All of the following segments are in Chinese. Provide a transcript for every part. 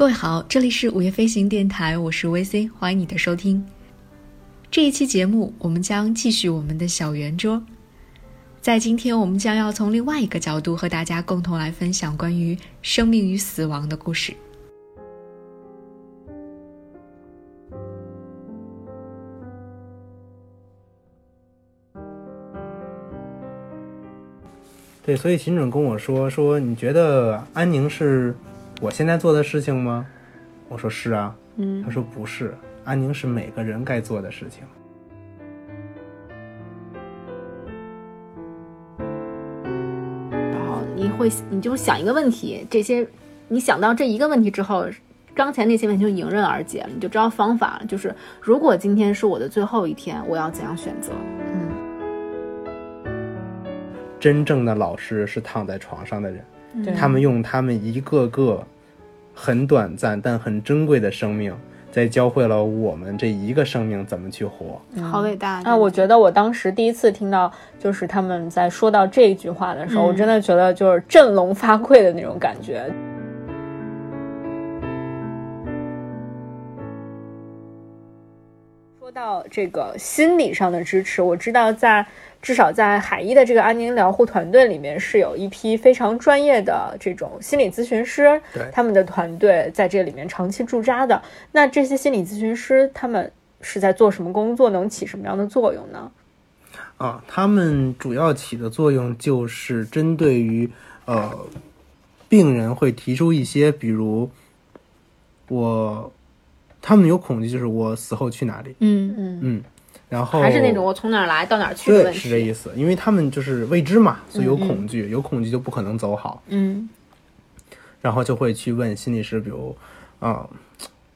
各位好，这里是午夜飞行电台，我是 VC，欢迎你的收听。这一期节目，我们将继续我们的小圆桌。在今天，我们将要从另外一个角度和大家共同来分享关于生命与死亡的故事。对，所以秦准跟我说说，你觉得安宁是我现在做的事情吗？我说是啊。嗯他说不是，安宁是每个人该做的事情。然后你会，你就想一个问题，这些你想到这一个问题之后，刚才那些问题就迎刃而解了，你就知道方法了。就是如果今天是我的最后一天，我要怎样选择？嗯真正的老师是躺在床上的人，对他们用他们一个个很短暂但很珍贵的生命，在教会了我们这一个生命怎么去活。好伟大啊，我觉得我当时第一次听到，就是他们在说到这句话的时候，嗯我真的觉得就是振聋发聩的那种感觉。说到这个心理上的支持，我知道在至少在海医的这个安宁疗护团队里面，是有一批非常专业的这种心理咨询师，他们的团队在这里面长期驻扎的。那这些心理咨询师他们是在做什么工作，能起什么样的作用呢？啊，他们主要起的作用就是针对于呃病人会提出一些，比如我他们有恐惧，就是我死后去哪里，嗯，嗯嗯，然后还是那种我从哪儿来到哪儿去的对问题。是这意思，因为他们就是未知嘛，所以有嗯嗯恐惧，有恐惧就不可能走好，嗯然后就会去问心理师，比如啊、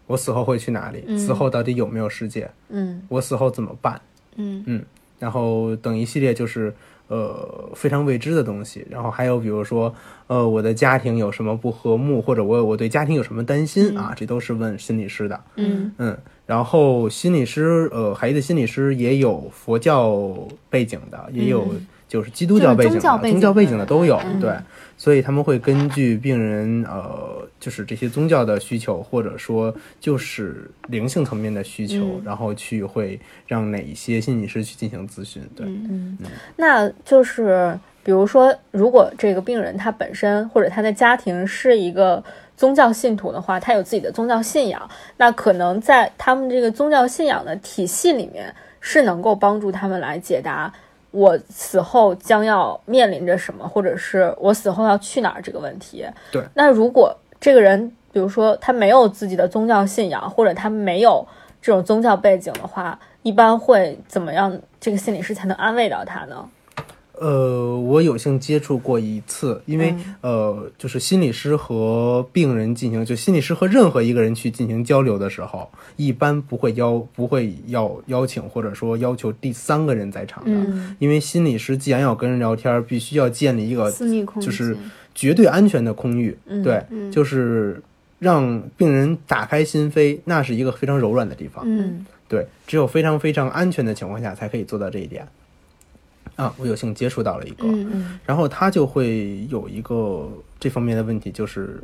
我死后会去哪里？嗯死后到底有没有世界？嗯我死后怎么办？嗯然后等一系列就是呃非常未知的东西，然后还有比如说呃我的家庭有什么不和睦，或者我我对家庭有什么担心、啊，这都是问心理师的。嗯嗯，然后心理师呃海医的心理师也有佛教背景的，也有就是基督教背景的，就是宗教背景。的都有，嗯。对，所以他们会根据病人呃就是这些宗教的需求，或者说就是灵性层面的需求，嗯。然后去会让哪一些心理师去进行咨询，对。嗯。那就是比如说，如果这个病人他本身或者他的家庭是一个宗教信徒的话，他有自己的宗教信仰，那可能在他们这个宗教信仰的体系里面，是能够帮助他们来解答我死后将要面临着什么，或者是我死后要去哪儿这个问题。对，那如果这个人，比如说他没有自己的宗教信仰，或者他没有这种宗教背景的话，一般会怎么样？这个心理师才能安慰到他呢？呃，我有幸接触过一次，因为、呃，就是心理师和病人进行，就心理师和任何一个人去进行交流的时候，一般不会邀不会要邀请或者说要求第三个人在场的，嗯。因为心理师既然要跟人聊天，必须要建立一个私密空间。就是绝对安全的空域，对，嗯。就是让病人打开心扉，那是一个非常柔软的地方，嗯。对，只有非常非常安全的情况下才可以做到这一点。啊，我有幸接触到了一个，嗯嗯然后他就会有一个这方面的问题，就是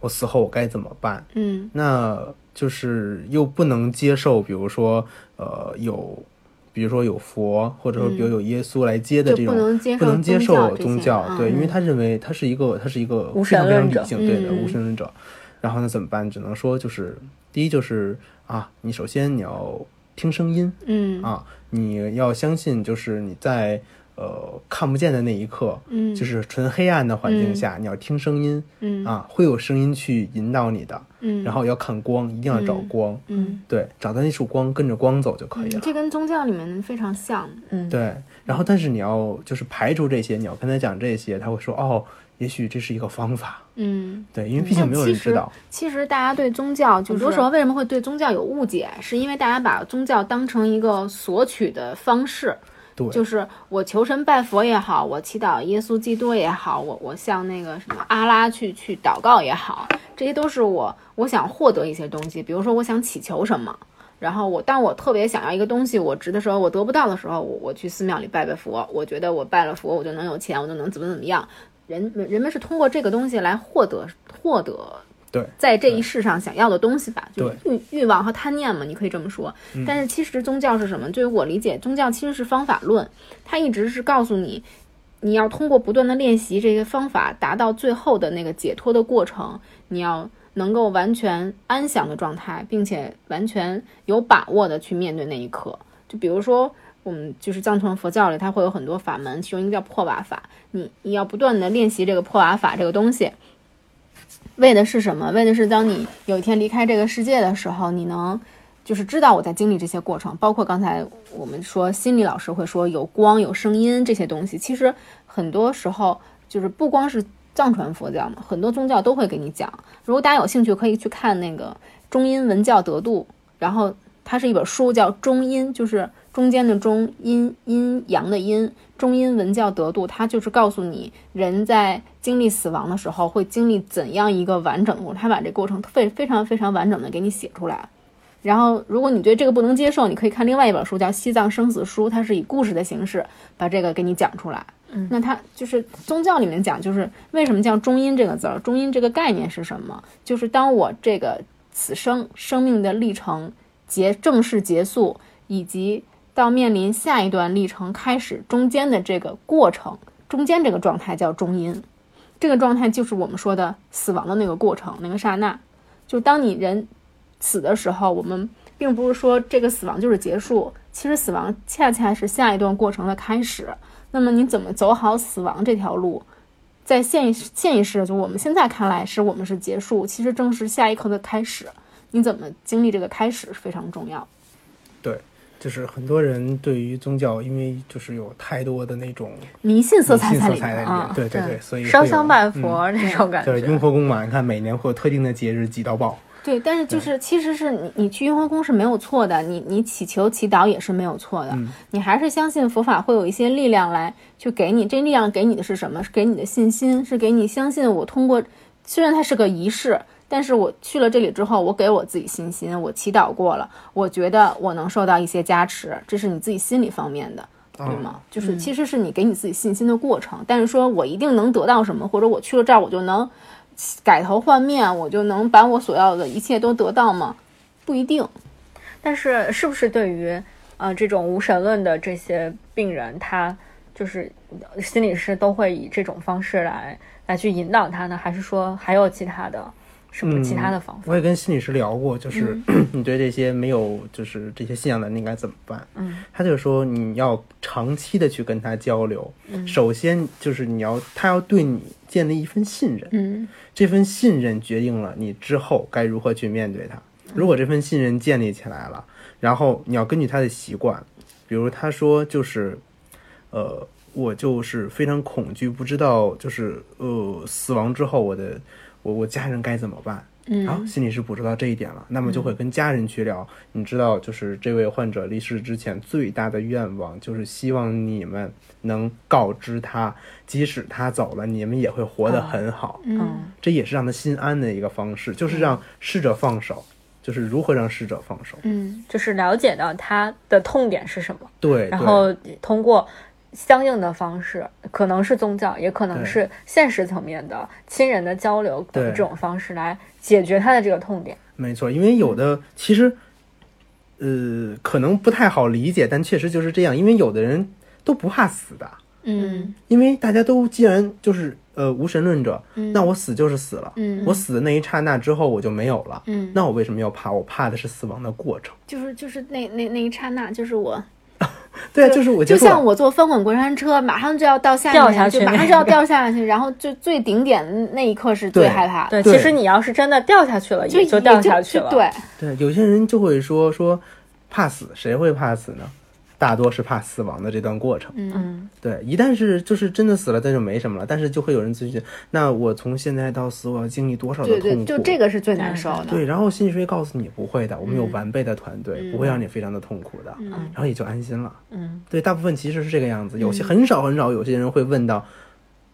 我死后我该怎么办？嗯那就是又不能接受，比如说呃有，比如说有佛，或者说比如有耶稣来接的这种，不能接受不能接受宗宗教对，因为嗯他认为他是一个他是一个无非常非常神论者理性对的嗯无神论者。然后呢怎么办？只能说就是第一就是啊，你首先你要听声音，嗯啊，你要相信，就是你在呃看不见的那一刻，嗯。就是纯黑暗的环境下，你要听声音嗯。啊，会有声音去引导你的，嗯，然后要看光，一定要找嗯光，嗯。对，找到那束光，跟着光走就可以了。这跟宗教里面非常像。嗯，对，然后但是你要就是排除这些，你要跟他讲这些，他会说哦，也许这是一个方法，嗯，对，因为毕竟没有人知道，其实大家对宗教就，很多时候为什么会对宗教有误解，是因为大家把宗教当成一个索取的方式。对，就是我求神拜佛也好，我祈祷耶稣基督也好，我我向那个什么阿拉去去祷告也好，这些都是我我想获得一些东西。比如说我想祈求什么，然后我当我特别想要一个东西，我值的时候我得不到的时候，我我去寺庙里拜拜佛，我觉得我拜了佛我就能有钱，我就能怎么怎么样。人人们是通过这个东西来获得获得对，在这一世上想要的东西吧，就对欲欲望和贪念嘛，你可以这么说。但是其实宗教是什么？对于我理解，宗教其实是方法论，它一直是告诉你，你要通过不断的练习这些方法，达到最后的那个解脱的过程，你要能够完全安详的状态，并且完全有把握的去面对那一刻。就比如说。我们就是藏传佛教里，它会有很多法门，其中一个叫破瓦法。你你要不断的练习这个破瓦法这个东西，为的是什么？为的是当你有一天离开这个世界的时候，你能就是知道我在经历这些过程。包括刚才我们说，心理老师会说有光、有声音这些东西，其实很多时候就是不光是藏传佛教嘛，很多宗教都会给你讲。如果大家有兴趣，可以去看那个中英文教得度，然后它是一本书，叫中音，就是。中间的中阴阴阳的阴，中阴文教得度，它就是告诉你人在经历死亡的时候会经历怎样一个完整的，过程，它把这过程非非常非常完整的给你写出来。然后，如果你对这个不能接受，你可以看另外一本书，叫《西藏生死书》，它是以故事的形式把这个给你讲出来。嗯，那它就是宗教里面讲，就是为什么叫中阴这个字儿？中阴这个概念是什么？就是当我这个此生生命的历程结正式结束，以及到面临下一段历程开始，中间的这个过程，中间这个状态叫中阴，这个状态就是我们说的死亡的那个过程，那个刹那，就当你人死的时候，我们并不是说这个死亡就是结束，其实死亡恰恰是下一段过程的开始。那么你怎么走好死亡这条路，在现现一世，就我们现在看来是我们是结束，其实正是下一刻的开始。你怎么经历这个开始是非常重要。对。就是很多人对于宗教，因为就是有太多的那种迷信色彩在里面啊，对对对，所以烧香拜佛那种感觉。对，雍和宫嘛，你看每年会有特定的节日挤到爆。对，但是就是其实是你你去雍和宫是没有错的，你你祈求祈祷也是没有错的，你还是相信佛法会有一些力量来去给你，这力量给你的是什么？是给你的信心，是给你相信我通过，虽然它是个仪式。但是我去了这里之后，我给我自己信心，我祈祷过了，我觉得我能受到一些加持，这是你自己心理方面的，对吗？就是其实是你给你自己信心的过程。但是说我一定能得到什么，或者我去了这儿我就能改头换面，我就能把我所要的一切都得到吗？不一定。但是是不是对于呃这种无神论的这些病人，他就是心理师都会以这种方式来来去引导他呢？还是说还有其他的？是不是其他的方法？我也跟心理师聊过，就是 你对这些没有就是这些信仰的人应该怎么办？嗯，他就说你要长期的去跟他交流。嗯，首先就是你要他要对你建立一份信任。嗯，这份信任决定了你之后该如何去面对他。如果这份信任建立起来了，然后你要根据他的习惯，比如他说就是呃，我就是非常恐惧，不知道就是呃死亡之后我的。我我家人该怎么办？嗯，好，心理师捕捉到这一点了，那么就会跟家人去聊。你知道，就是这位患者离世之前最大的愿望，就是希望你们能告知他，即使他走了，你们也会活得很好。嗯，这也是让他心安的一个方式，就是让逝者放手，就是如何让逝者放手。嗯，就是了解到他的痛点是什么。对，然后通过。相应的方式可能是宗教，也可能是现实层面的亲人的交流等这种方式来解决他的这个痛点。没错，因为有的其实，呃，可能不太好理解，但确实就是这样。因为有的人都不怕死的，嗯，因为大家都既然就是呃无神论者，那我死就是死了，嗯，我死的那一刹那之后我就没有了，嗯，那我为什么要怕？我怕的是死亡的过程，就是就是那那那一刹那，就是我。对啊，就是我就像我坐翻滚过山车，马上就要到下掉下去，马上就要掉下去，然后就最顶点那一刻是最害怕。对，其实你要是真的掉下去了，也就掉下去了。对对，有些人就会说说怕死，谁会怕死呢？大多是怕死亡的这段过程，嗯，对，一旦是就是真的死了，那就没什么了。但是就会有人咨询，那我从现在到死，我要经历多少的痛苦？就这个是最难受的。对，然后心理学告诉你不会的，我们有完备的团队，不会让你非常的痛苦的，然后也就安心了。嗯，对，大部分其实是这个样子，有些很少很少，有些人会问到，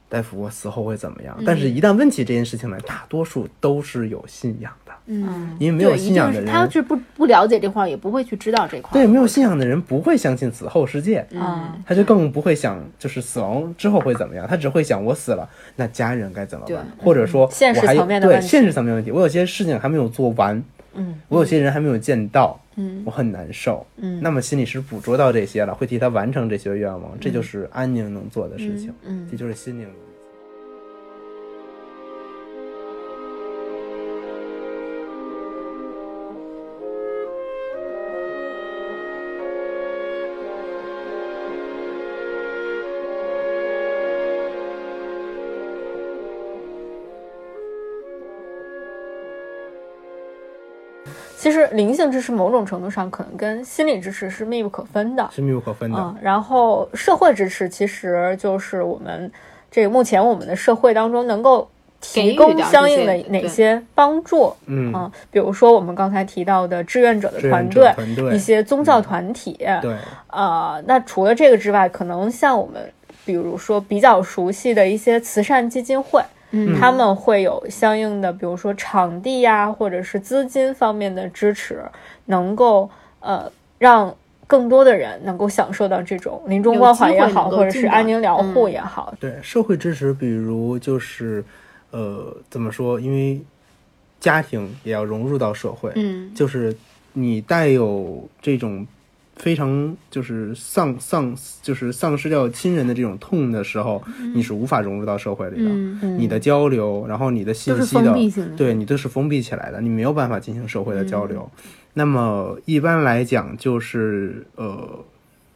大夫，我死后会怎么样？但是一旦问起这件事情来，大多数都是有信仰的。嗯，因为没有信仰的人，他要是不不了解这块儿，也不会去知道这块儿。对没有信仰的人不会相信死后世界，嗯。他就更不会想就是死亡之后会怎么样，他只会想我死了，那家人该怎么办，或者说现实我还有层面的问题对现实层面问题，我有些事情还没有做完，嗯，我有些人还没有见到，嗯我很难受，嗯。那么心理师捕捉到这些了，会替他完成这些愿望，这就是安宁能做的事情，嗯。这就是心灵。其实灵性支持某种程度上可能跟心理支持是密不可分的。是密不可分的。嗯，然后社会支持其实就是我们这个目前我们的社会当中能够提供相应的哪些帮助，嗯，嗯，比如说我们刚才提到的志愿者的团队一些宗教团体，对，呃，那除了这个之外，可能像我们比如说比较熟悉的一些慈善基金会，嗯他们会有相应的，比如说场地呀，或者是资金方面的支持，能够呃让更多的人能够享受到这种临终关怀也好，或者是安宁疗护嗯也好，对社会支持，比如就是，呃，怎么说？因为家庭也要融入到社会，嗯就是你带有这种非常就是丧丧就是丧失掉亲人的这种痛的时候，你是无法融入到社会里的。你的交流，然后你的信息的。对你都是封闭起来的，你没有办法进行社会的交流。嗯那么一般来讲，就是呃，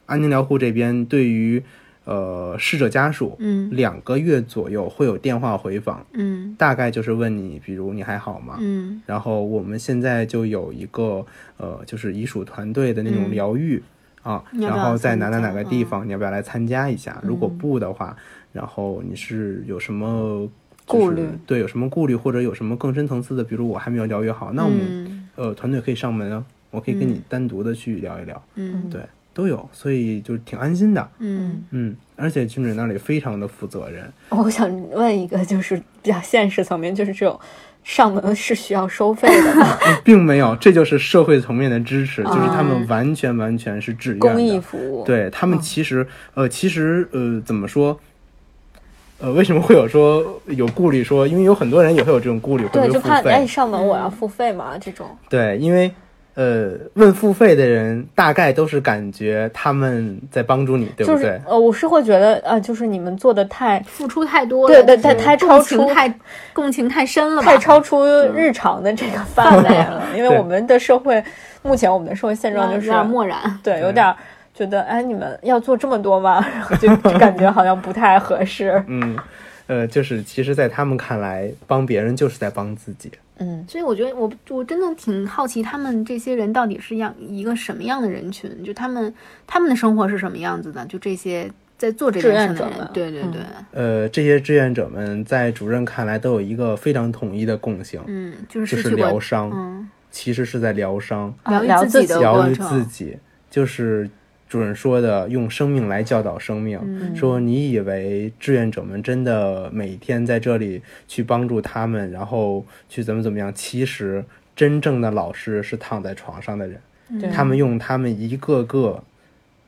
安宁疗护这边对于呃逝者家属，嗯。两个月左右会有电话回访，嗯。大概就是问你，比如你还好吗？嗯。然后我们现在就有一个呃，就是遗属团队的那种嗯。疗愈、啊，然后在哪哪哪个地嗯。方，你要不要来参加一下？如果不的话，然后你是有什么就是顾虑。对，有什么顾虑，或者有什么更深层次的，比如我还没有疗愈好，那我们、嗯。呃团队可以上门啊，我可以跟你单独的去聊一聊，嗯。对，都有，所以就挺安心的，嗯嗯，而且君准那里非常的负责任，我想问一个，就是比较现实层面，就是这种上门是需要收费的吗？并没有，这就是社会层面的支持，就是他啊们完全完全是志愿的公益服务，对他们其实，呃，其实，呃，怎么说？呃，为什么会有说有顾虑说？因为有很多人也会有这种顾虑，对，就怕哎？上门我要付费嘛，这种对，因为呃，问付费的人大概都是感觉他们在帮助你，对不就是对？呃，我是会觉得呃，就是你们做的太付出太多了，对对太太超出太共情太深了吧，太超出日常的这个范 围了，因为我们的社会目前我们的社会现状就是有点漠然。对，有点儿觉得哎，你们要做这么多吗？然后就就 感觉好像不太合适。嗯，呃，就是其实，在他们看来，帮别人就是在帮自己。嗯，所以我觉得我我真的挺好奇，他们这些人到底是样一个什么样的人群？就他们他们的生活是什么样子的？就这些在做这件事的人对对对，呃，这些志愿者们在主任看来都有一个非常统一的共性，嗯，就是就是疗伤，嗯，其实是在疗伤。啊疗愈自己的疗愈过程自己，就是主任说的，用生命来教导生命。嗯说你以为志愿者们真的每天在这里去帮助他们，然后去怎么怎么样？其实真正的老师是躺在床上的人，对他们用他们一个个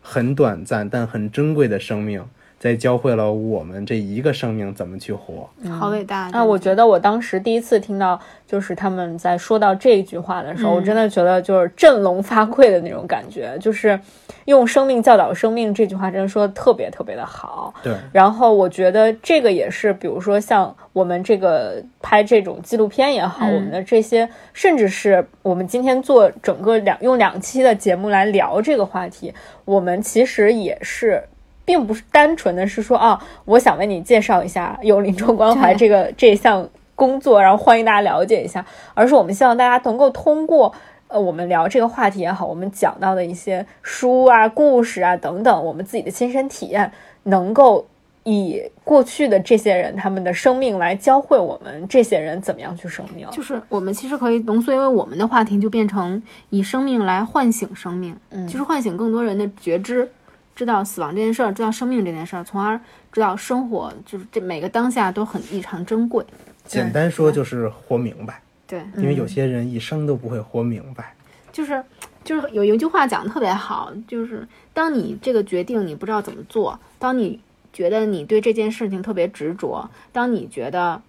很短暂但很珍贵的生命，在教会了我们这一个生命怎么去活。好伟大啊，我觉得我当时第一次听到，就是他们在说到这句话的时候，我真的觉得就是振聋发聩的那种感觉，就是用生命教导生命这句话，真的说的特别特别的好。对，然后我觉得这个也是，比如说像我们这个拍这种纪录片也好，嗯我们的这些，甚至是我们今天做整个两用两期的节目来聊这个话题，我们其实也是。并不是单纯的是说啊，我想为你介绍一下有临终关怀这个这项工作，然后欢迎大家了解一下，而是我们希望大家能够通过呃我们聊这个话题也好，我们讲到的一些书啊、故事啊等等，我们自己的亲身体验，能够以过去的这些人他们的生命来教会我们这些人怎么样去生命。就是我们其实可以浓缩因为我们的话题，就变成以生命来唤醒生命，嗯。就是唤醒更多人的觉知，知道死亡这件事儿，知道生命这件事儿，从而知道生活就是这每个当下都很异常珍贵。简单说就是活明白。对，因为有些人一生都不会活明白。就是就是有一句话讲的特别好，就是当你这个决定你不知道怎么做，当你觉得你对这件事情特别执着，当你觉得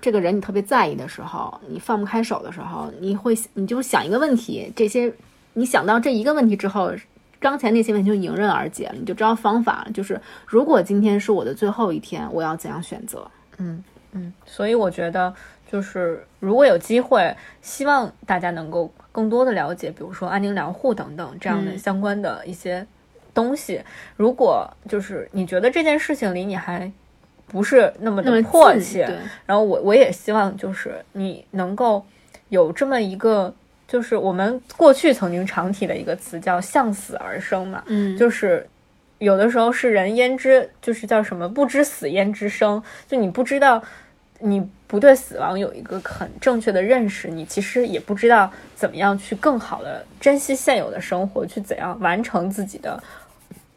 这个人你特别在意的时候，你放不开手的时候，你会你就想一个问题，这些你想到这一个问题之后，刚才那些问题就迎刃而解了，你就知道方法了。就是如果今天是我的最后一天，我要怎样选择？嗯嗯，所以我觉得就是如果有机会，希望大家能够更多的了解，比如说安宁疗护等等这样的嗯相关的一些东西。如果就是你觉得这件事情离你还不是那么的迫切，对，然后我我也希望就是你能够有这么一个，就是我们过去曾经常提的一个词叫向死而生嘛，嗯，就是有的时候是人焉知，就是叫什么不知死焉知生，就你不知道，你不对死亡有一个很正确的认识，你其实也不知道怎么样去更好的珍惜现有的生活，去怎样完成自己的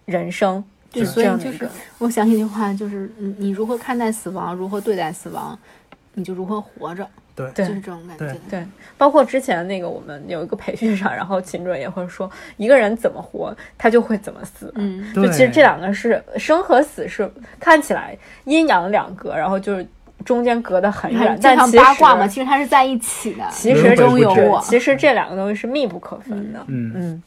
人生。对，所以就是我想起一句话，就是你你如何看待死亡，如何对待死亡，你就如何活着，对对就是这种感觉。对对，包括之前那个我们有一个培训上，然后秦准也会说，一个人怎么活，他就会怎么死。嗯，对，就其实这两个是生和死是看起来阴阳两隔，然后就是中间隔得很远，就像但其实八卦嘛，其实它是在一起的。其实中有我，其实这两个东西是密不可分的。嗯嗯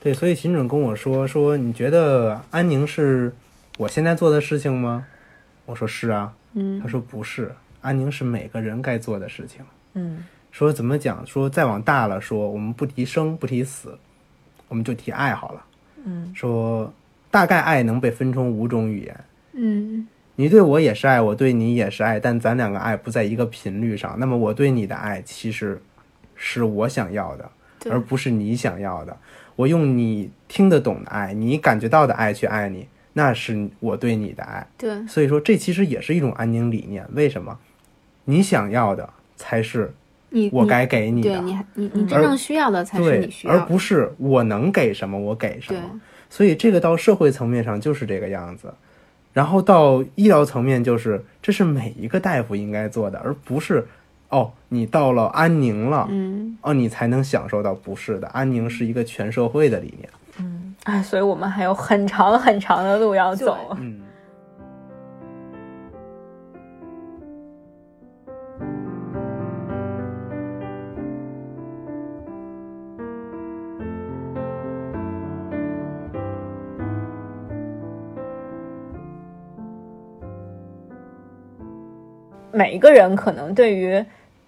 对，所以秦准跟我说说，你觉得安宁是我现在做的事情吗？我说是啊。嗯他说不是，安宁是每个人该做的事情。嗯说怎么讲？说再往大了说，我们不提生不提死，我们就提爱好了。嗯说大概爱能被分成五种语言，嗯你对我也是爱，我对你也是爱，但咱两个爱不在一个频率上。那么我对你的爱其实是我想要的，而不是你想要的。我用你听得懂的爱，你感觉到的爱去爱你，那是我对你的爱。对，所以说，这其实也是一种安宁理念。为什么？你想要的才是我该给你的，对你你你真正需要的才是你需，要的。而不是我能给什么我给什么。所以这个到社会层面上就是这个样子，然后到医疗层面就是这是每一个大夫应该做的，而不是哦你到了安宁了，嗯，哦你才能享受到，不是的，安宁是一个全社会的理念。嗯，哎，所以我们还有很长很长的路要走。嗯。每一个人可能对于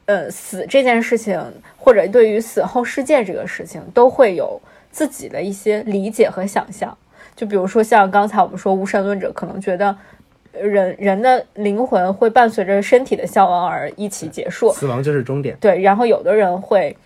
呃死这件事情，或者对于死后世界这个事情，都会有自己的一些理解和想象。就比如说像刚才我们说无神论者可能觉得。呃人人的灵魂会伴随着身体的消亡而一起结束，死亡就是终点。对，然后有的人会，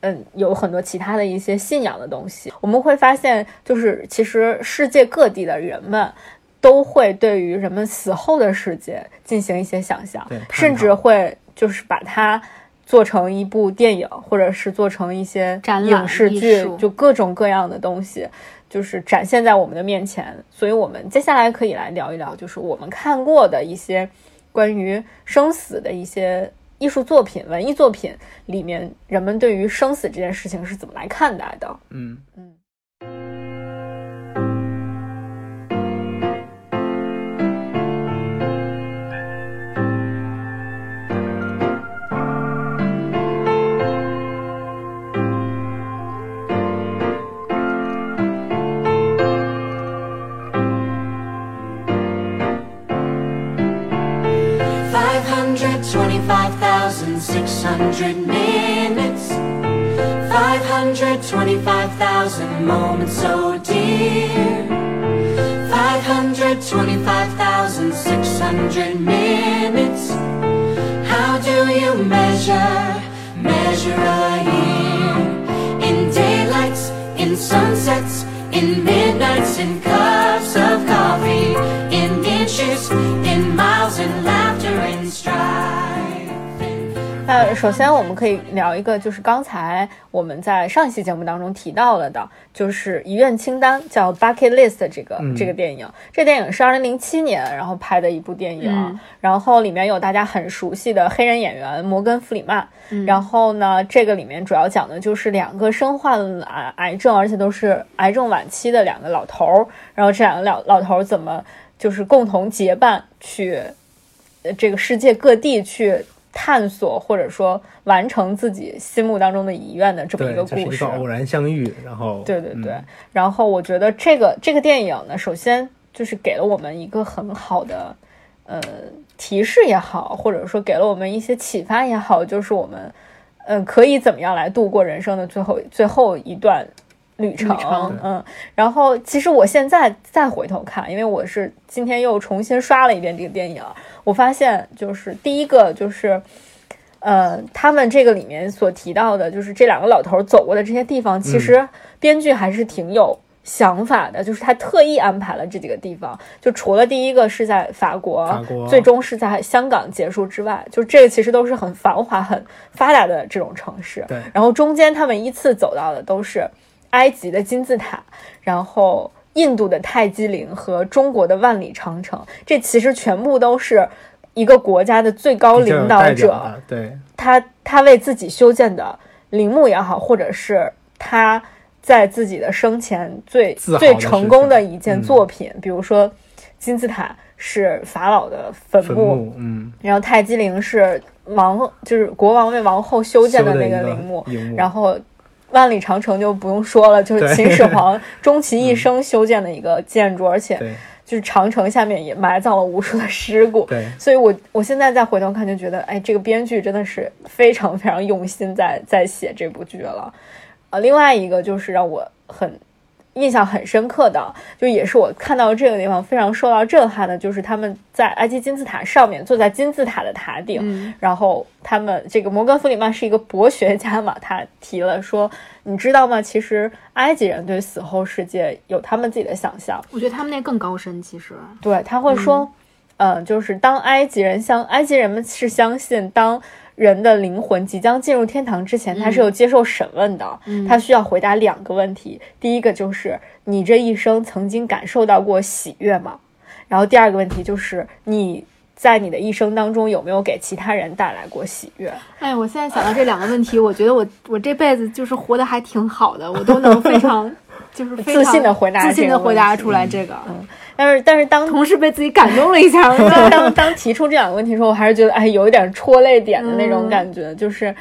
嗯，有很多其他的一些信仰的东西。我们会发现，就是其实世界各地的人们都会对于人们死后的世界进行一些想象甚至会就是把它做成一部电影，或者是做成一些展览影视剧，就各种各样的东西。就是展现在我们的面前，所以我们接下来可以来聊一聊，就是我们看过的一些关于生死的一些艺术作品、文艺作品里面，人们对于生死这件事情是怎么来看待的？嗯嗯。525,600 minutes. 525,000 moments so dear. 525,600 minutes. How do you measure, measure a year? In daylights, in sunsets, in midnights, in cups of coffee, 那首先我们可以聊一个，就是刚才我们在上一期节目当中提到了的，就是遗愿清单叫 Bucket List 这个、嗯。这个电影。这电影是二零零七年然后拍的一部电影，嗯。然后里面有大家很熟悉的黑人演员摩根弗里曼。嗯。然后呢，这个里面主要讲的就是两个身患癌癌症，而且都是癌症晚期的两个老头儿，然后这两个老老头儿怎么就是共同结伴去呃这个世界各地去探索，或者说完成自己心目当中的遗愿的这么一，个故事就是一个。偶然相遇，然后对对对，嗯。然后我觉得这个这个电影呢，首先就是给了我们一个很好的呃提示也好，或者说给了我们一些启发也好，就是我们嗯、呃可以怎么样来度过人生的最后最后一段旅程，旅程。嗯，然后其实我现在再回头看，因为我是今天又重新刷了一遍这个电影，我发现就是第一个就是。呃，他们这个里面所提到的，就是这两个老头儿走过的这些地方，其实编剧还是挺有想法的，就是他特意安排了这几个地方，就除了第一个是在法国，法国最终是在香港结束之外，就这个其实都是很繁华、很发达的这种城市。对然后中间他们依次走到的都是埃及的金字塔，然后印度的泰姬陵和中国的万里长城，这其实全部都是一个国家的最高领导者对他他为自己修建的陵墓也好，或者是他在自己的生前最最成功的一件作品，比如说金字塔是法老的坟坟墓，嗯，然后泰姬陵是王就是国王为王后修建的那个陵墓，陵墓然后。万里长城就不用说了，就是秦始皇终其一生修建的一个建筑，而且就是长城下面也埋葬了无数的尸骨。对所以我我现在再回头看，就觉得，哎，这个编剧真的是非常非常用心在在写这部剧了。呃，另外一个就是让我很印象很深刻的，就也是我看到这个地方非常受到震撼的，就是他们在埃及金字塔上面坐在金字塔的塔顶，嗯然后他们这个摩根弗里曼是一个博学家嘛，他提了说，你知道吗？其实埃及人对死后世界有他们自己的想象。我觉得他们那更高深，其实对，他会说，嗯、就是当埃及人相埃及人们是相信，当人的灵魂即将进入天堂之前，他是有接受审问的，他需要回答两个问题，第一个就是你这一生曾经感受到过喜悦吗？然后第二个问题就是你。在你的一生当中，有没有给其他人带来过喜悦？哎，我现在想到这两个问题，我觉得我我这辈子就是活得还挺好的，我都能非常就是自信的回答自信的回答出来这个，但是，但是当同事被自己感动了一下。当当当提出这两个问题的时候，我还是觉得哎，有一点戳泪点的那种感觉，就是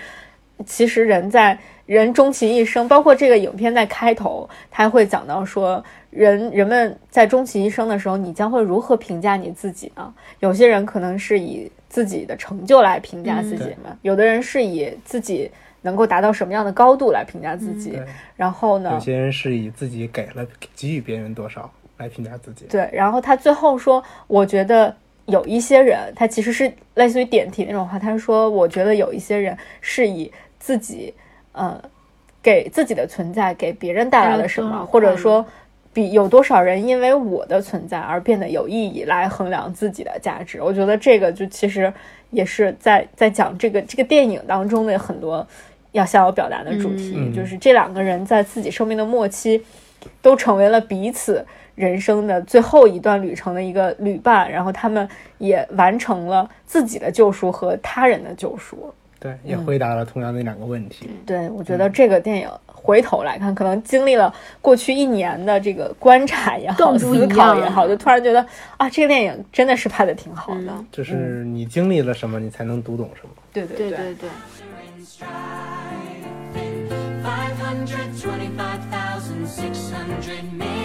其实人在人终其一生，包括这个影片在开头，他会讲到说，人人们在终其一生的时候，你将会如何评价你自己呢？有些人可能是以自己的成就来评价自己嘛，有的人是以自己能够达到什么样的高度来评价自己，对，然后呢有，些人是以自己给了给予别人多少来评价自己，对，然后他最后说，我觉得有一些人，他其实是类似于点题那种话，他说，我觉得有一些人是以自己，呃，给自己的存在给别人带来了什么，或者说。比有多少人因为我的存在而变得有意义来衡量自己的价值？我觉得这个就其实也是在在讲这个这个电影当中的很多要向我表达的主题，嗯就是这两个人在自己生命的末期都成为了彼此人生的最后一段旅程的一个旅伴，然后他们也完成了自己的救赎和他人的救赎。对，也回答了同样的两个问题。对我觉得这个电影回头来看，可能经历了过去一年的这个观察也好、思考也好，就突然觉得啊，这个电影真的是拍的挺好的。嗯就是你经历了什么，你才能读懂什么。对对对对对，125,600 million.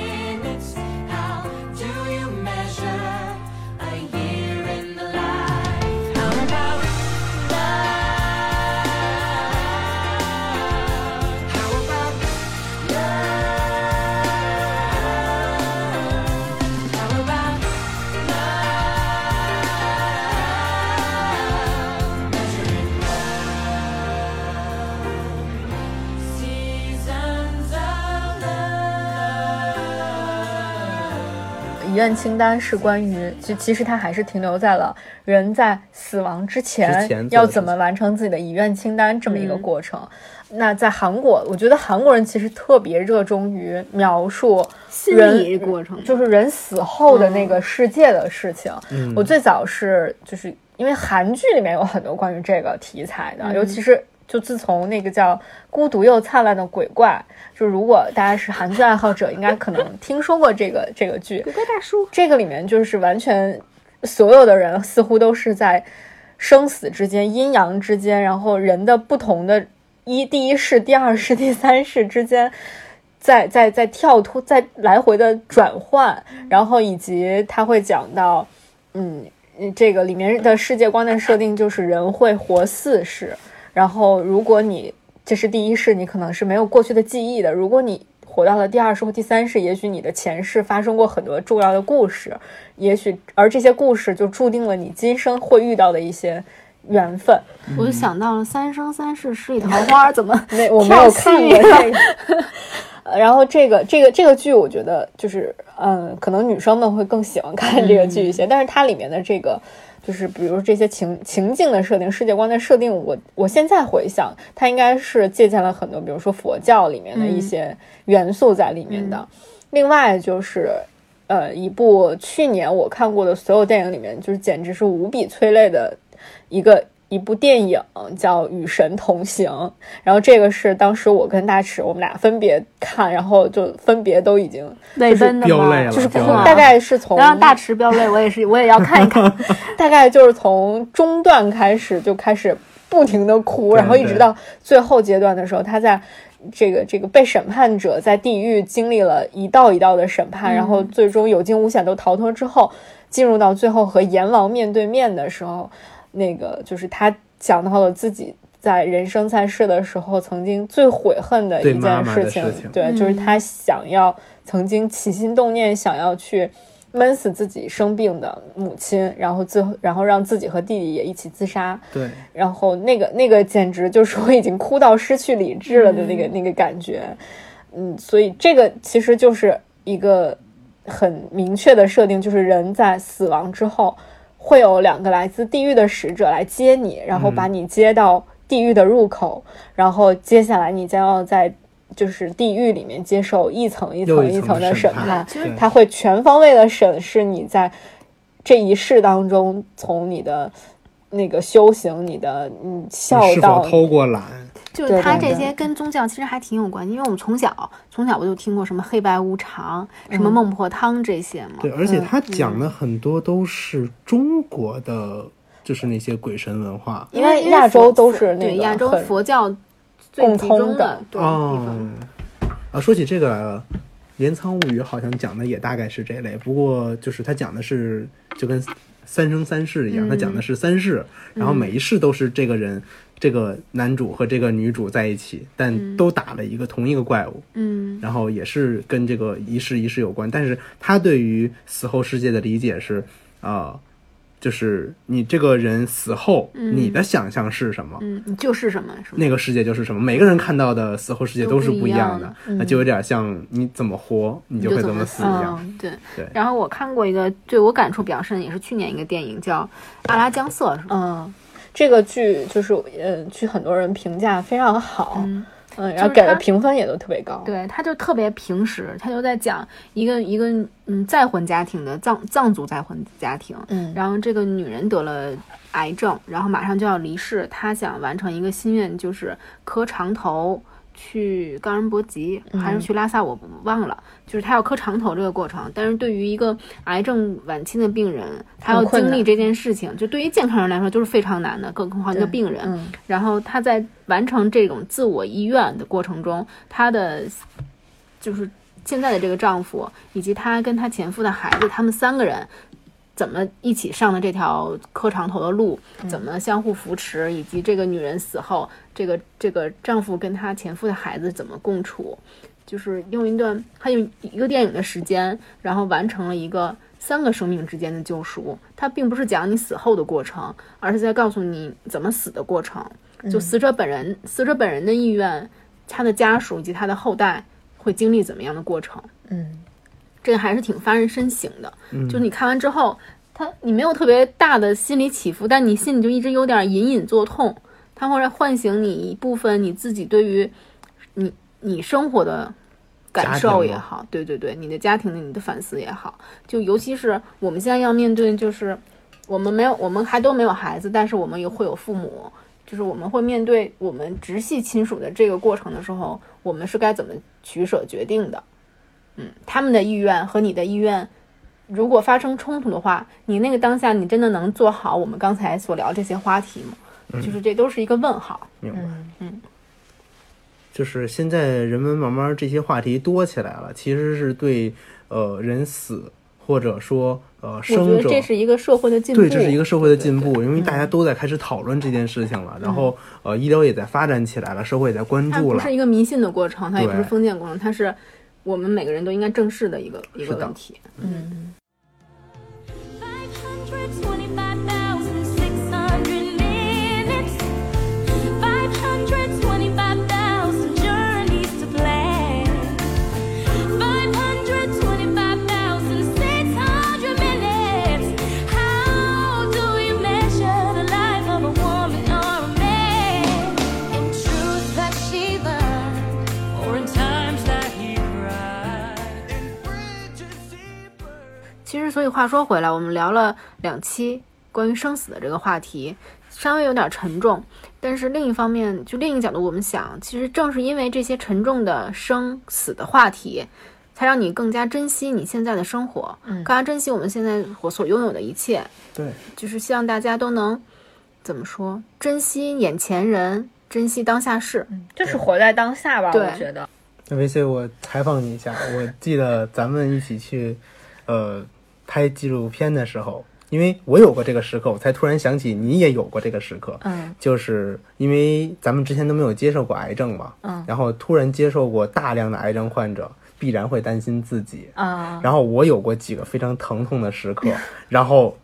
遗愿清单是关于，就其实它还是停留在了人在死亡之前要怎么完成自己的遗愿清单这么一个嗯过程。那在韩国，我觉得韩国人其实特别热衷于描述心人理过程。就是人死后的那个世界的事情。嗯。我最早是就是因为韩剧里面有很多关于这个题材的，嗯。尤其是就自从那个叫《孤独又灿烂的鬼怪》，就如果大家是韩剧爱好者，应该可能听说过这个这个剧。鬼怪大叔，这个里面就是完全所有的人似乎都是在生死之间、阴阳之间，然后人的不同的一第一世、第二世、第三世之间。在在在跳脱，在来回的转换，然后以及他会讲到，嗯，这个里面的世界观的设定就是人会活四世，然后如果你这是第一世，你可能是没有过去的记忆的；如果你活到了第二世或第三世，也许你的前世发生过很多重要的故事，也许而这些故事就注定了你今生会遇到的一些缘分。我就想到了《三生三世十里桃花》，怎么没我没有看过这个。呃然后这个这个这个剧，我觉得就是，嗯，可能女生们会更喜欢看这个剧一些。但是它里面的这个，就是比如这些情情境的设定、世界观的设定，我我现在回想，它应该是借鉴了很多，比如说佛教里面的一些元素在里面的。另外就是，呃，一部去年我看过的所有电影里面，就是简直是无比催泪的一个一部电影，叫《与神同行》。然后这个是当时我跟大池我们俩分别看，然后就分别都已经泪奔的吗？就是大概是从然后大池飙泪，我也是，我也要看一看。大概就是从中段开始就开始不停的哭，然后一直到最后阶段的时候，他在这个这个被审判者在地狱经历了一道一道的审判，然后最终有惊无险都逃脱之后，进入到最后和阎王面对面的时候，那个就是他讲到了自己。在人生在世的时候，曾经最悔恨的一件事情，的事情。对，就是他想要曾经起心动念想要去闷死自己生病的母亲，然后最后然后让自己和弟弟也一起自杀，对，然后那个那个简直就是我已经哭到失去理智了的那个、那个感觉，嗯，所以这个其实就是一个很明确的设定，就是人在死亡之后会有两个来自地狱的使者来接你，然后把你接到地狱的入口，然后接下来你将要在就是地狱里面接受一层一层层一层的的审判审判，他会全方位的审视你在这一世当中，从你的那个修行，你的嗯孝你是道否，偷过懒？就是他这些跟宗教其实还挺有关系，因为我们从小从小不就听过什么黑白无常、什么嗯孟婆汤这些嘛。对，而且他讲的很多都是中国的，就是那些鬼神文化。因为亚洲都是那个对亚洲佛教最共集中的对地哦方。，啊，说起这个《镰仓物语》，好像讲的也大概是这类，不过就是他讲的是就跟三生三世一样，他讲的是三世，然后每一世都是这个人。这个男主和这个女主在一起，但都打了一个同一个怪物，嗯然后也是跟这个一世一世有关。但是他对于死后世界的理解是，啊、就是你这个人死后，你的想象是什么，嗯，你就是什么什么。那个世界就是什么。每个人看到的死后世界都是不一样的，都那就有点像你怎么活，你就会怎么死一样。嗯，对对然后我看过一个对我感触比较深，也是去年一个电影叫《阿拉江色》，是吧？嗯，这个剧就是呃，据很多人评价非常好，嗯。嗯，然后给的评分也都特别高，对，他就特别平实，他就在讲一个一个嗯再婚家庭的藏藏族再婚家庭，嗯。然后这个女人得了癌症，然后马上就要离世，她想完成一个心愿，就是磕长头去冈仁波齐还是去拉萨，我忘了，就是他要磕长头这个过程。但是对于一个癌症晚期的病人，他要经历这件事情，就对于健康人来说就是非常难的，更何况一个病人。嗯然后他在完成这种自我医院的过程中，她的就是现在的这个丈夫以及她跟她前夫的孩子，他们三个人怎么一起上的这条磕长头的路，怎么相互扶持，以及这个女人死后，这个这个丈夫跟她前夫的孩子怎么共处，就是用一段他用一个电影的时间，然后完成了一个三个生命之间的救赎。它并不是讲你死后的过程，而是在告诉你怎么死的过程。就死者本人，死者本人的意愿，他的家属以及他的后代会经历怎么样的过程。嗯，这个还是挺发人深省的。嗯就是你看完之后，他你没有特别大的心理起伏，但你心里就一直有点隐隐作痛，它会唤醒你一部分你自己对于你你生活的感受也好，对对对，你的家庭的你的反思也好，就尤其是我们现在要面对，就是我们没有，我们还都没有孩子，但是我们也会有父母，就是我们会面对我们直系亲属的这个过程的时候，我们是该怎么取舍决定的？嗯，他们的意愿和你的意愿。如果发生冲突的话，你那个当下你真的能做好我们刚才所聊这些话题吗？就是这都是一个问号。明白。嗯就是现在人们慢慢这些话题多起来了，其实是对呃人死或者说呃我觉得这是一个社会的进步。对，这是一个社会的进步，因为大家都在开始讨论这件事情了，然后呃医疗也在发展起来了，社会也在关注了它不是。一个迷信的过程，它也不是封建过程，它是我们每个人都应该正视的一个一个问题。525,600其实，所以话说回来，我们聊了两期关于生死的这个话题，稍微有点沉重。但是另一方面，就另一个角度，我们想，其实正是因为这些沉重的生死的话题，才让你更加珍惜你现在的生活，嗯更加珍惜我们现在我所拥有的一切。对，就是希望大家都能怎么说，珍惜眼前人，珍惜当下事。就是活在当下吧，对我觉得。那维 C，我采访你一下，我记得咱们一起去呃拍纪录片的时候，因为我有过这个时刻，我才突然想起你也有过这个时刻。嗯就是因为咱们之前都没有接受过癌症嘛，嗯然后突然接受过大量的癌症患者，必然会担心自己。啊，然后我有过几个非常疼痛的时刻，然后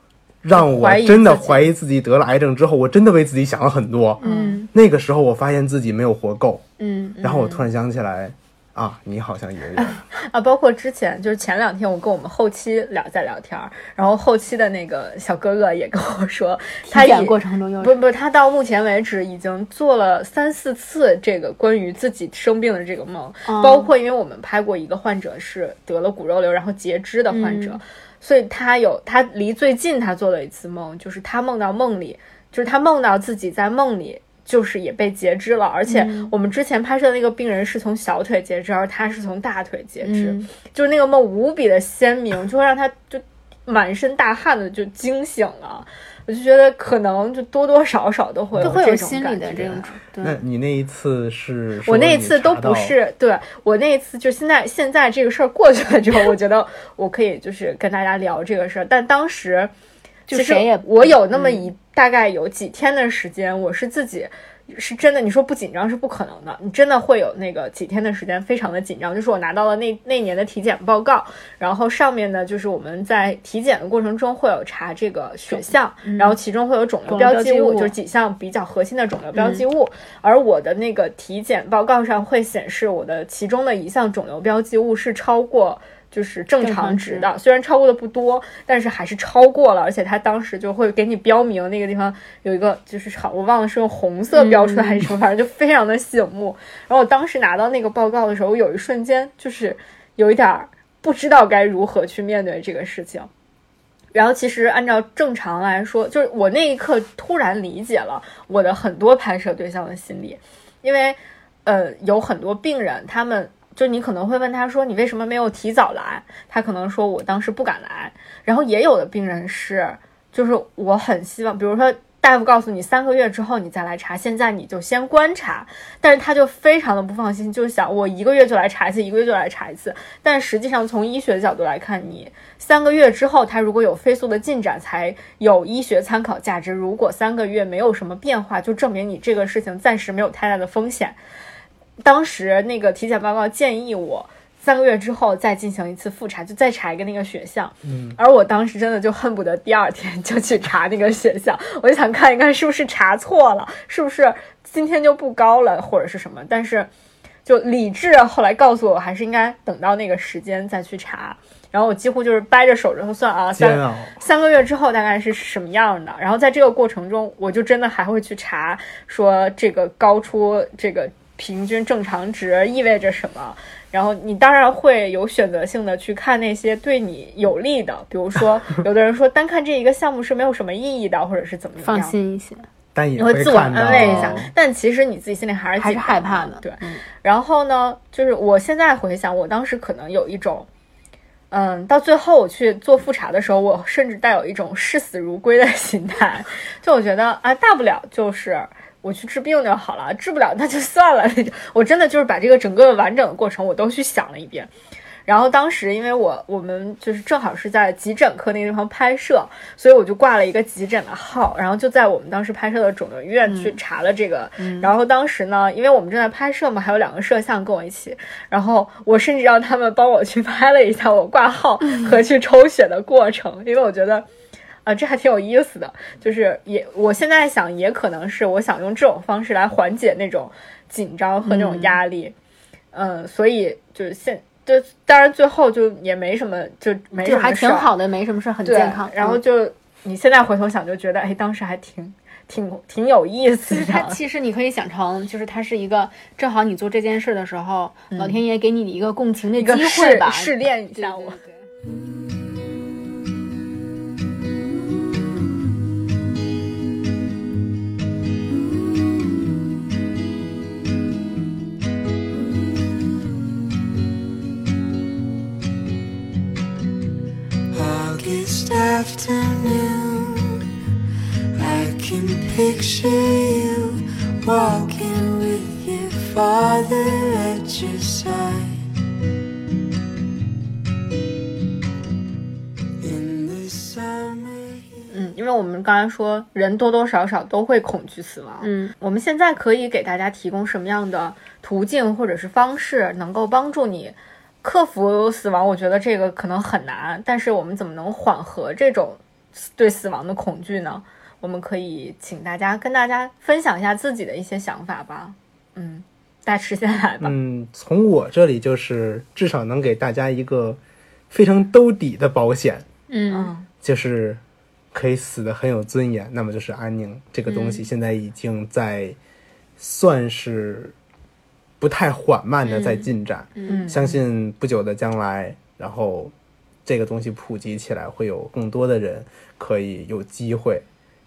让我真的怀疑自己得了癌症之后，我真的为自己想了很多。嗯那个时候我发现自己没有活够，嗯然后我突然想起来，啊，你好像也有。啊，包括之前就是前两天我跟我们后期聊在聊天儿，然后后期的那个小哥哥也跟我说，他体检过程中又不不是他到目前为止已经做了三四次这个关于自己生病的这个梦，哦包括因为我们拍过一个患者是得了骨肉瘤然后截肢的患者，嗯所以他有他离最近他做了一次梦，就是他梦到梦里，就是他梦到自己在梦里。就是也被截肢了，而且嗯我们之前拍摄的那个病人是从小腿截肢，而他是从大腿截肢，嗯就是那个梦无比的鲜明，就会让他就满身大汗的就惊醒了。我就觉得可能就多多少少都会都会有这种心理感觉的这种对。那你那一次是我那一次都不是，对我那一次就现在现在这个事儿过去了之后，我觉得我可以就是跟大家聊这个事儿，但当时就是我有那么一、大概有几天的时间，我是自己。是真的，你说不紧张是不可能的，你真的会有那个几天的时间非常的紧张。就是我拿到了那那年的体检报告，然后上面呢就是我们在体检的过程中会有查这个血项，然后其中会有肿瘤标记物就是几项比较核心的肿瘤标记物。而我的那个体检报告上会显示，我的其中的一项肿瘤标记物是超过。就是正正常常值的，虽然超过的不多，但是还是超过了，而且他当时就会给你标明那个地方有一个，就是好，我忘了是用红色标出来还是什么，反正就非常的醒目。然后我当时拿到那个报告的时候，我有一瞬间就是有一点儿不知道该如何去面对这个事情。然后其实按照正常来说，就是我那一刻突然理解了我的很多拍摄对象的心理，因为呃有很多病人，他们就你可能会问他说你为什么没有提早来？他可能说我当时不敢来。然后也有的病人是，就是我很希望，比如说。大夫告诉你三个月之后你再来查，现在你就先观察，但是他就非常的不放心，就想我一个月就来查一次，一个月就来查一次。但实际上从医学角度来看，你三个月之后他如果有飞速的进展，才有医学参考价值。如果三个月没有什么变化，就证明你这个事情暂时没有太大的风险。当时那个体检报告建议我三个月之后再进行一次复查，就再查一个那个血项。嗯，而我当时真的就恨不得第二天就去查那个血项，我就想看一看是不是查错了，是不是今天就不高了，或者是什么。但是就理智后来告诉我，还是应该等到那个时间再去查。然后我几乎就是掰着手指头算啊，三。三个月之后大概是什么样的。然后在这个过程中，我就真的还会去查说这个高出这个平均正常值意味着什么。然后你当然会有选择性的去看那些对你有利的，比如说 有的人说单看这一个项目是没有什么意义的，或者是怎么样，放心一些，但也你会自我安慰一下，但其实你自己心里还是还是害怕的。对，嗯。然后呢，就是我现在回想，我当时可能有一种，嗯，到最后我去做复查的时候，我甚至带有一种视死如归的心态，就我觉得啊，大不了就是。我去治病就好了，治不了那就算了。我真的就是把这个整个完整的过程我都去想了一遍。然后当时因为我我们就是正好是在急诊科那个地方拍摄，所以我就挂了一个急诊的号，然后就在我们当时拍摄的肿瘤医院去查了这个。然后当时呢，因为我们正在拍摄嘛，还有两个摄像跟我一起，然后我甚至让他们帮我去拍了一下我挂号和去抽血的过程，因为我觉得。啊，这还挺有意思的，就是也，我现在想，也可能是我想用这种方式来缓解那种紧张和那种压力，嗯、所以就是现，就当然最后就也没什么，就没什就还么事还挺好的，没什么事，很健康。嗯然后就你现在回头想，就觉得哎，当时还挺挺挺有意思就是它的。其实你可以想成，就是它是一个正好你做这件事的时候，老天爷给你一个共情的机会吧，试试炼一下我。对嗯 Afternoon, I can picture you walking with your father at your side. In the summer. 嗯，因为我们刚才说人多多少少都会恐惧死亡，嗯，我们现在可以给大家提供什么样的途径或者是方式，能够帮助你克服死亡？我觉得这个可能很难，但是我们怎么能缓和这种对死亡的恐惧呢？我们可以请大家跟大家分享一下自己的一些想法吧。嗯，大池先来吧。嗯，从我这里就是至少能给大家一个非常兜底的保险，嗯嗯就是可以死的很有尊严。那么就是安宁这个东西，现在已经在算是不太缓慢的在进展。嗯，相信不久的将来，然后这个东西普及起来，会有更多的人可以有机会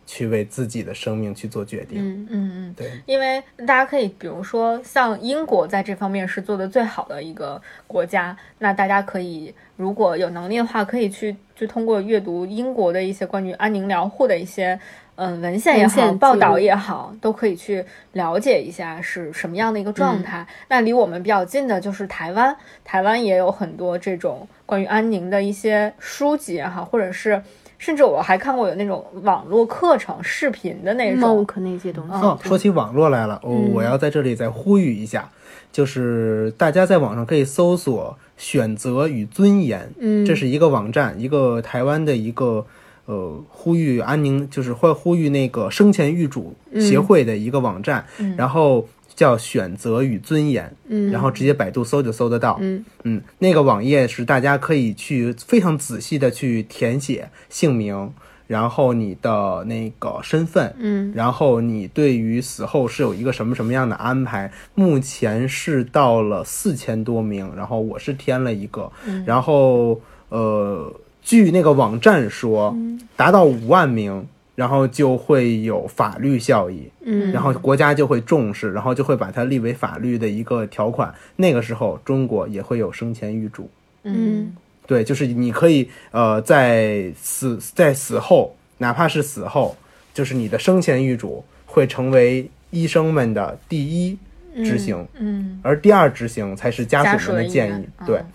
去为自己的生命去做决定。嗯嗯嗯，对，因为大家可以，比如说像英国在这方面是做的最好的一个国家，那大家可以如果有能力的话，可以去就通过阅读英国的一些关于安宁疗护的一些嗯文献也好，报道也好，都可以去了解一下是什么样的一个状态。那离我们比较近的就是台湾，台湾也有很多这种关于安宁的一些书籍也好，或者是。甚至我还看过有那种网络课程、视频的那种，，mock 那些东西，哦，说起网络来了，我、我要在这里再呼吁一下，就是大家在网上可以搜索“选择与尊严”，嗯这是一个网站，一个台湾的一个呃呼吁安宁，就是会呼吁那个生前预主协会的一个网站，然后叫“选择与尊严”，嗯。然后直接百度搜就搜得到，嗯。嗯，那个网页是大家可以去非常仔细的去填写姓名，然后你的那个身份，嗯。然后你对于死后是有一个什么什么样的安排？目前是到了四千多名，然后我是填了一个，然后呃，据那个网站说，达到五万名。然后就会有法律效益，嗯然后国家就会重视，然后就会把它立为法律的一个条款。那个时候，中国也会有生前预嘱，嗯对，就是你可以呃，在死在死后，哪怕是死后，就是你的生前预嘱会成为医生们的第一执行，嗯，而第二执行才是家家属们的建议。对嗯，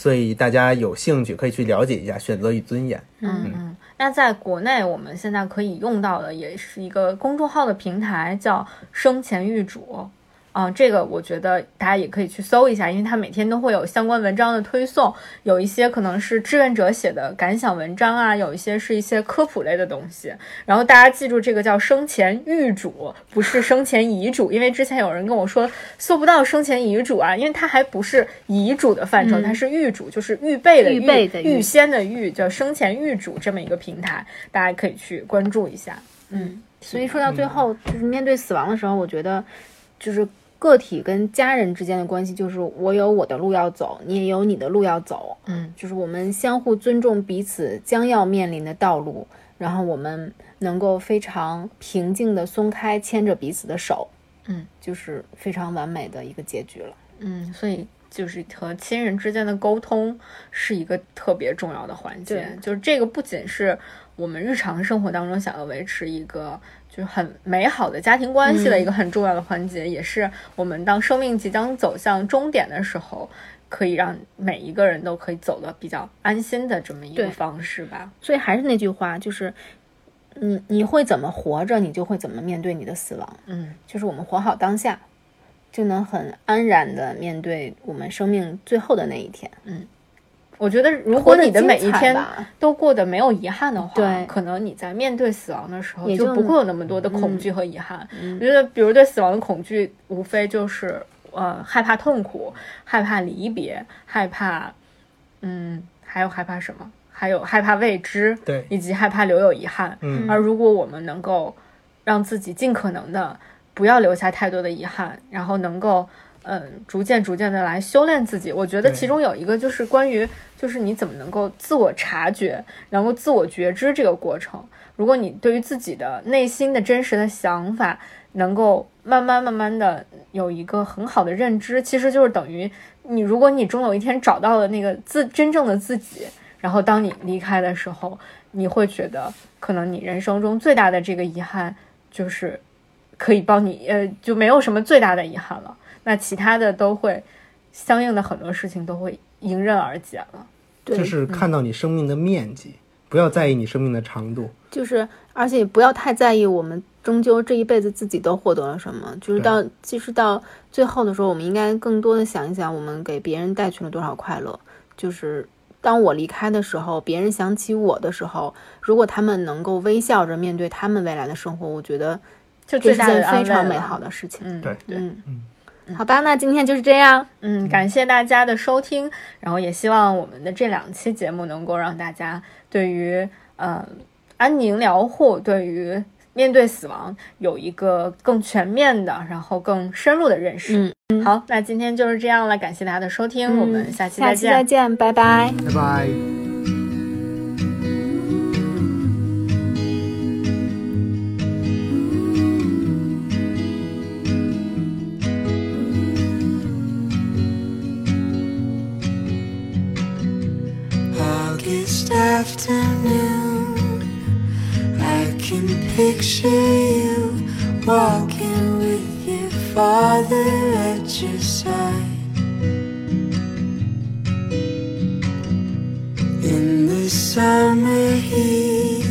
所以大家有兴趣可以去了解一下选择与尊严。嗯嗯，那在国内我们现在可以用到的也是一个公众号的平台，叫生前预嘱。嗯，这个我觉得大家也可以去搜一下，因为它每天都会有相关文章的推送，有一些可能是志愿者写的感想文章啊，有一些是一些科普类的东西。然后大家记住，这个叫生前预嘱，不是生前遗嘱，因为之前有人跟我说搜不到生前遗嘱啊，因为它还不是遗嘱的范畴，它是预嘱，就是预备的预备的预预先的预，叫生前预嘱这么一个平台，大家可以去关注一下。嗯，所以说到最后，就是面对死亡的时候，我觉得就是个体跟家人之间的关系，就是我有我的路要走，你也有你的路要走。嗯，就是我们相互尊重彼此将要面临的道路，然后我们能够非常平静的松开牵着彼此的手。嗯，就是非常完美的一个结局了。嗯，所以就是和亲人之间的沟通是一个特别重要的环节。就是这个不仅是我们日常生活当中想要维持一个就是很美好的家庭关系的一个很重要的环节，也是我们当生命即将走向终点的时候，可以让每一个人都可以走得比较安心的这么一个方式吧。所以还是那句话，就是你你会怎么活着，你就会怎么面对你的死亡。嗯，就是我们活好当下，就能很安然的面对我们生命最后的那一天。我觉得如果你的每一天都过得没有遗憾的话，对可能你在面对死亡的时候也就就不会有那么多的恐惧和遗憾。我觉得，比如对死亡的恐惧，无非就是呃害怕痛苦，害怕离别，害怕，嗯，还有害怕什么？还有害怕未知，对以及害怕留有遗憾。嗯而如果我们能够让自己尽可能的不要留下太多的遗憾，然后能够嗯逐渐逐渐的来修炼自己，我觉得其中有一个就是关于就是你怎么能够自我察觉，能够自我觉知这个过程。如果你对于自己的内心的真实的想法能够慢慢慢慢的有一个很好的认知，其实就是等于你，如果你终有一天找到了那个自真正的自己，然后当你离开的时候，你会觉得可能你人生中最大的这个遗憾就是可以帮你，呃，就没有什么最大的遗憾了。那其他的都会相应的很多事情都会迎刃而解了。对，就是看到你生命的面积，不要在意你生命的长度。就是，而且不要太在意我们终究这一辈子自己都获得了什么。就是到，其实到最后的时候，我们应该更多的想一想，我们给别人带去了多少快乐。就是当我离开的时候，别人想起我的时候，如果他们能够微笑着面对他们未来的生活，我觉得就这是件最大的安慰了非常美好。的事情。嗯，对对。嗯，好吧，那今天就是这样。嗯，感谢大家的收听，然后也希望我们的这两期节目能够让大家对于呃安宁疗护，对于面对死亡有一个更全面的，然后更深入的认识。嗯，好，那今天就是这样了，感谢大家的收听，我们下期再见。期再见，拜拜。拜拜。Afternoon, I can picture you walking with your father at your side. In the summer heat,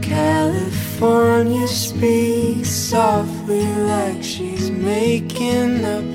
California speaks softly like she's making up